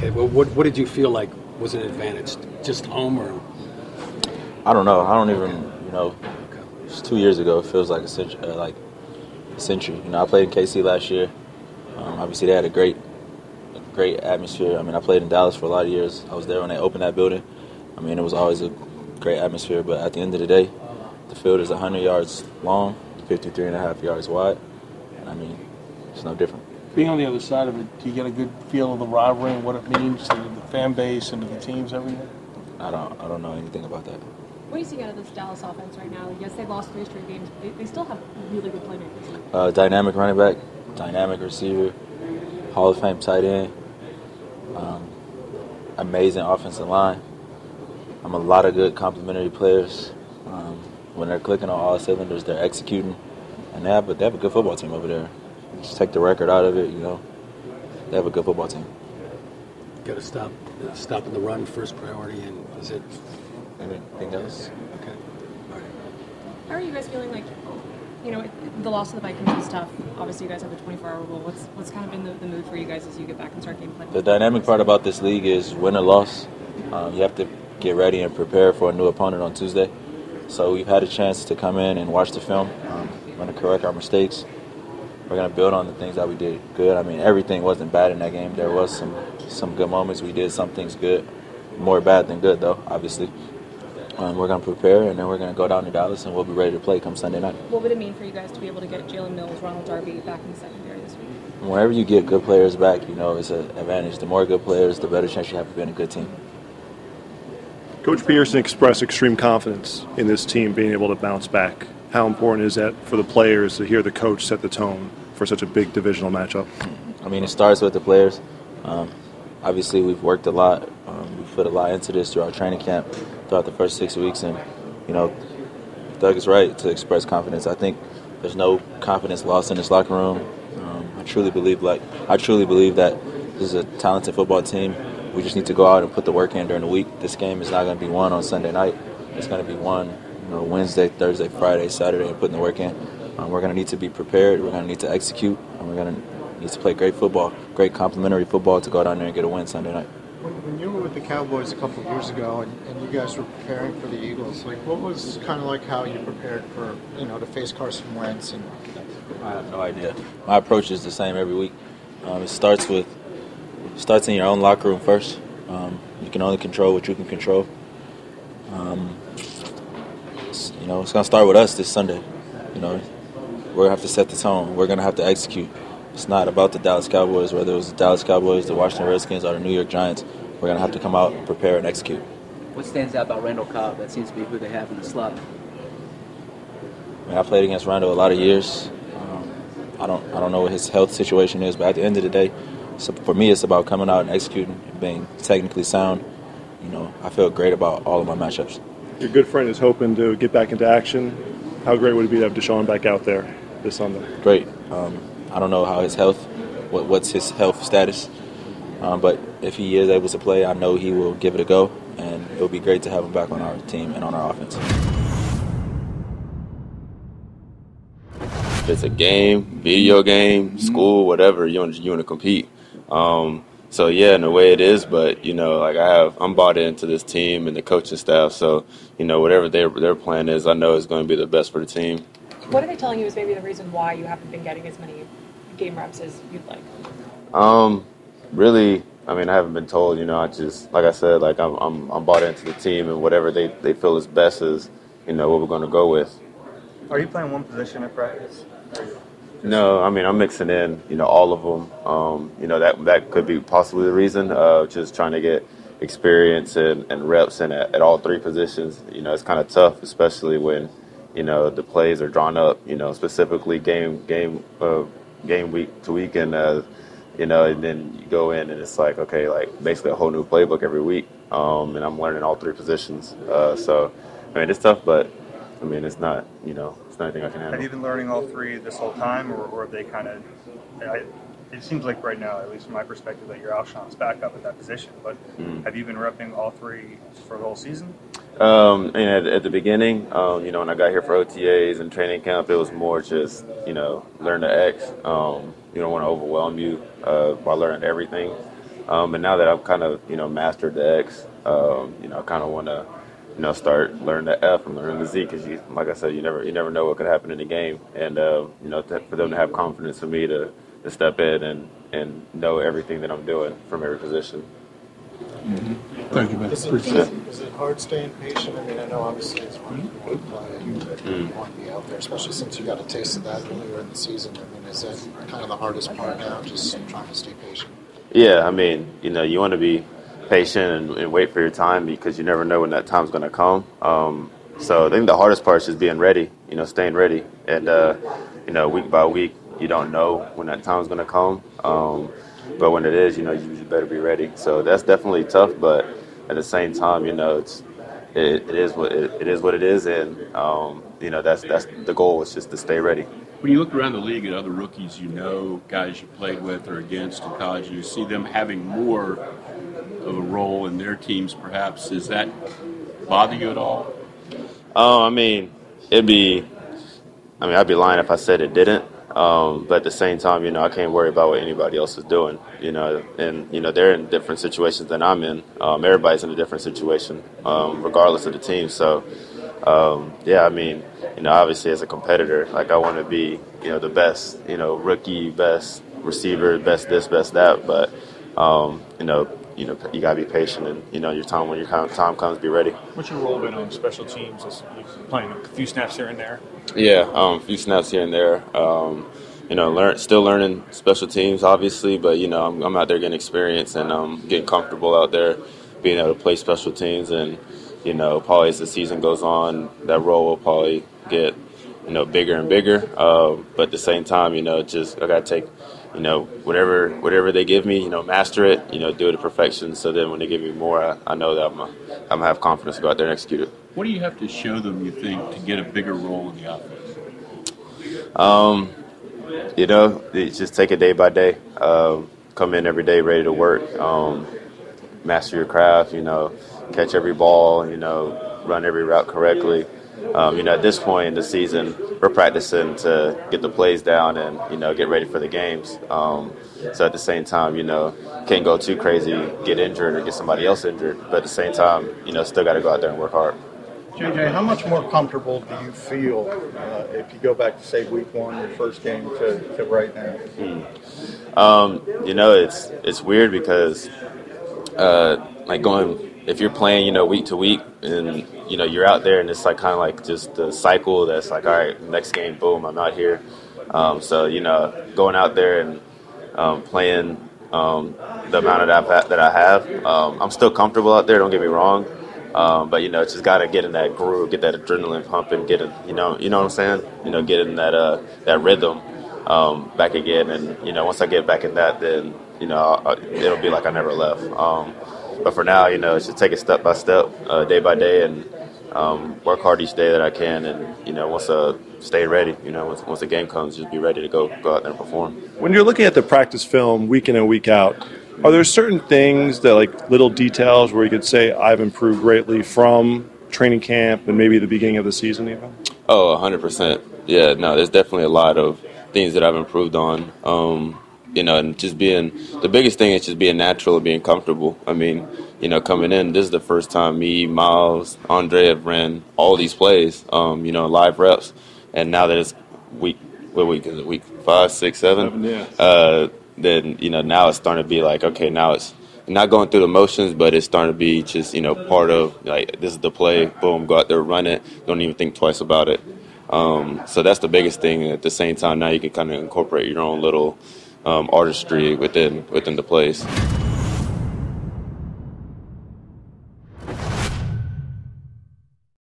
Okay, well, what, what did you feel like was an advantage? Just home or? I don't know. I don't even, you know, it's two years ago. It feels like a century. Uh, like a century. You know, I played in KC last year. Um, obviously, they had a great, a great atmosphere. I mean, I played in Dallas for a lot of years. I was there when they opened that building. I mean, it was always a great atmosphere. But at the end of the day, the field is 100 yards long, 53 and a half yards wide. And I mean, it's no different. Being on the other side of it, do you get a good feel of the rivalry and what it means to the fan base and to the teams every year? I don't, I don't know anything about that. What do you see out of this Dallas offense right now? Yes, they lost three straight games, but they, they still have really good playmakers. Uh, dynamic running back, dynamic receiver, Hall of Fame tight end, um, amazing offensive line. I'm a lot of good complementary players. Um, when they're clicking on all cylinders, they're executing, and they have a, they have a good football team over there. Just take the record out of it, you know. They have a good football team. Got to stop stopping the run first priority, and is it anything else? Okay. All right. How are you guys feeling like, you know, the loss of the Vikings is tough. Obviously, you guys have a 24-hour rule. What's what's kind of been the, the mood for you guys as you get back and start game playing? The dynamic part about this league is win or loss. Um, you have to get ready and prepare for a new opponent on Tuesday. So we've had a chance to come in and watch the film. Um, we're going to correct our mistakes. We're going to build on the things that we did good. I mean, everything wasn't bad in that game. There was some some good moments. We did some things good. More bad than good, though, obviously. Um, we're going to prepare, and then we're going to go down to Dallas, and we'll be ready to play come Sunday night. What would it mean for you guys to be able to get Jalen Mills, Ronald Darby back in the secondary this week? Whenever you get good players back, you know, it's an advantage. The more good players, the better chance you have of being a good team. Coach Pederson expressed extreme confidence in this team being able to bounce back. How important is that for the players to hear the coach set the tone for such a big divisional matchup? I mean, it starts with the players. Um, obviously, we've worked a lot. Um, we've put a lot into this through our training camp throughout the first six weeks, and you know, Doug is right to express confidence. I think there's no confidence lost in this locker room. Um, I truly believe, like, I truly believe that this is a talented football team. We just need to go out and put the work in during the week. This game is not going to be won on Sunday night. It's going to be won, you know, Wednesday, Thursday, Friday, Saturday, and putting the work in. Um, we're going to need to be prepared. We're going to need to execute, and we're going to need to play great football, great complementary football to go down there and get a win Sunday night. When you were with the Cowboys a couple of years ago, and, and, you guys were preparing for the Eagles, like what was kind of like how you prepared for you know to face Carson Wentz? And I have no idea. My approach is the same every week. Um, it starts with starts in your own locker room first. Um, you can only control what you can control. Um, you know, it's gonna start with us this Sunday. You know, we're gonna have to set the tone. We're gonna have to execute. It's not about the Dallas Cowboys, whether it was the Dallas Cowboys, the Washington Redskins, or the New York Giants. We're going to have to come out, prepare, and execute. What stands out about Randall Cobb? That seems to be who they have in the slot. I, mean, I played against Randall a lot of years. Um, I don't, I don't know what his health situation is, but at the end of the day, so for me, it's about coming out and executing, and being technically sound. You know, I feel great about all of my matchups. Your good friend is hoping to get back into action. How great would it be to have DeSean back out there this Sunday? Great. Um, I don't know how his health, what, what's his health status, um, but if he is able to play, I know he will give it a go, and it will be great to have him back on our team and on our offense. If it's a game, video game, school, whatever, you want you want to compete. Um, so yeah, in a way it is, but you know, like I have, I'm bought into this team and the coaching staff. So you know, whatever their their plan is, I know is going to be the best for the team. What are they telling you is maybe the reason why you haven't been getting as many game reps as you'd like? Um, really, I mean, I haven't been told. You know, I just like I said, like I'm I'm, I'm bought into the team and whatever they, they feel is best is you know what we're going to go with. Are you playing one position at practice? No, I mean I'm mixing in, you know, all of them. Um, you know that that could be possibly the reason. Uh, just trying to get experience and, and reps in at, at all three positions. You know, it's kind of tough, especially when you know the plays are drawn up. You know, specifically game game uh, game week to week, and uh, you know, and then you go in and it's like okay, like basically a whole new playbook every week. Um, and I'm learning all three positions. Uh, so I mean, it's tough, but I mean, it's not you know, it's not anything I can handle. Have you been learning all three this whole time, or, or have they kind of? It seems like right now, at least from my perspective, that you're Alshon's back up at that position. But mm. have you been repping all three for the whole season? Um, and at, at, the beginning, um, you know, when I got here for OTAs and training camp, it was more just, you know, learn the X. Um, you don't want to overwhelm you uh, by learning everything. Um, but now that I've kind of you know mastered the X, um, you know, I kind of want to you know start learning the F and learning the Z because you, like I said, you never you never know what could happen in the game, and uh, you know to, for them to have confidence in me to, to step in and and know everything that I'm doing from every position. Thank you, man. Is it, Appreciate it. is it hard staying patient? I mean, I know obviously it's hard to play, but you want to be out there, especially since you got a taste of that earlier in the season. I mean, is that kind of the hardest part now, just trying to stay patient? Yeah, I mean, you know, you want to be patient and, and wait for your time because you never know when that time's going to come. Um, so I think the hardest part is just being ready, you know, staying ready. And, uh, you know, week by week, you don't know when that time's going to come. Um, but when it is, you know, you just better be ready. So that's definitely tough. But at the same time, you know, it's it, it is what it, it is what it is, and um, you know that's that's the goal is just to stay ready. When you look around the league at other rookies you know, guys you played with or against in college, you see them having more of a role in their teams, perhaps, does that bother you at all? Oh, I mean, it'd be, I mean, I'd be lying if I said it didn't. Um, but at the same time, you know, I can't worry about what anybody else is doing. You know, and you know they're in different situations than I'm in. Um, everybody's in a different situation, um, regardless of the team. So, um, yeah, I mean, you know, obviously as a competitor, like I want to be, you know, the best, you know, rookie, best receiver, best this, best that. But, um, you know, you know, you gotta be patient, and you know, your time when your time comes, be ready. What's your role been on special teams? Playing a few snaps here and there. Yeah, um, a few snaps here and there. Um, you know, learn still learning special teams, obviously, but you know, I'm, I'm out there getting experience and um, getting comfortable out there, being able to play special teams, and you know, probably as the season goes on, that role will probably get you know bigger and bigger. Um, but at the same time, you know, just I gotta take you know whatever whatever they give me, you know, master it, you know, do it to perfection. So then when they give me more, I, I know that I'm I'm gonna have confidence to go out there and execute it. What do you have to show them, you think, to get a bigger role in the offense? Um, you know, just take it day by day. Um, come in every day ready to work. Um, master your craft. You know, catch every ball. You know, run every route correctly. Um, you know, at this point in the season, we're practicing to get the plays down and you know get ready for the games. Um, so at the same time, you know, can't go too crazy, get injured or get somebody else injured. But at the same time, you know, still got to go out there and work hard. JJ, how much more comfortable do you feel uh, if you go back to say week one, your first game, to, to right now? Mm. Um, you know, it's it's weird because uh, like going if you're playing, you know, week to week, and you know you're out there, and it's like kind of like just the cycle that's like, all right, next game, boom, I'm out here. Um, so you know, going out there and um, playing um, the amount of that that I have, um, I'm still comfortable out there. Don't get me wrong. Um, but you know, it's just gotta get in that groove, get that adrenaline pumping, get it, you know, you know what I'm saying? You know, get in that uh, that rhythm um, back again, and you know, once I get back in that, then you know, I, it'll be like I never left. But for now, you know, it's just take it step by step, uh, day by day, and um, work hard each day that I can, and you know, once uh, stay ready. You know, once, once the game comes, just be ready to go go out there and perform. When you're looking at the practice film week in and week out, are there certain things that, like little details, where you could say I've improved greatly from training camp and maybe the beginning of the season, even? Oh, 100%. Yeah, no, there's definitely a lot of things that I've improved on. Um, you know, and just being the biggest thing is just being natural and being comfortable. I mean, you know, coming in, this is the first time me, Miles, Andre have ran all these plays, um, you know, live reps, and now that it's week, what week is it? Week five, six, seven. Seven, yeah. Uh, then you know now it's starting to be like okay now it's not going through the motions but it's starting to be just you know part of like this is the play boom go out there run it don't even think twice about it um, so that's the biggest thing at the same time now you can kind of incorporate your own little um, artistry within within the plays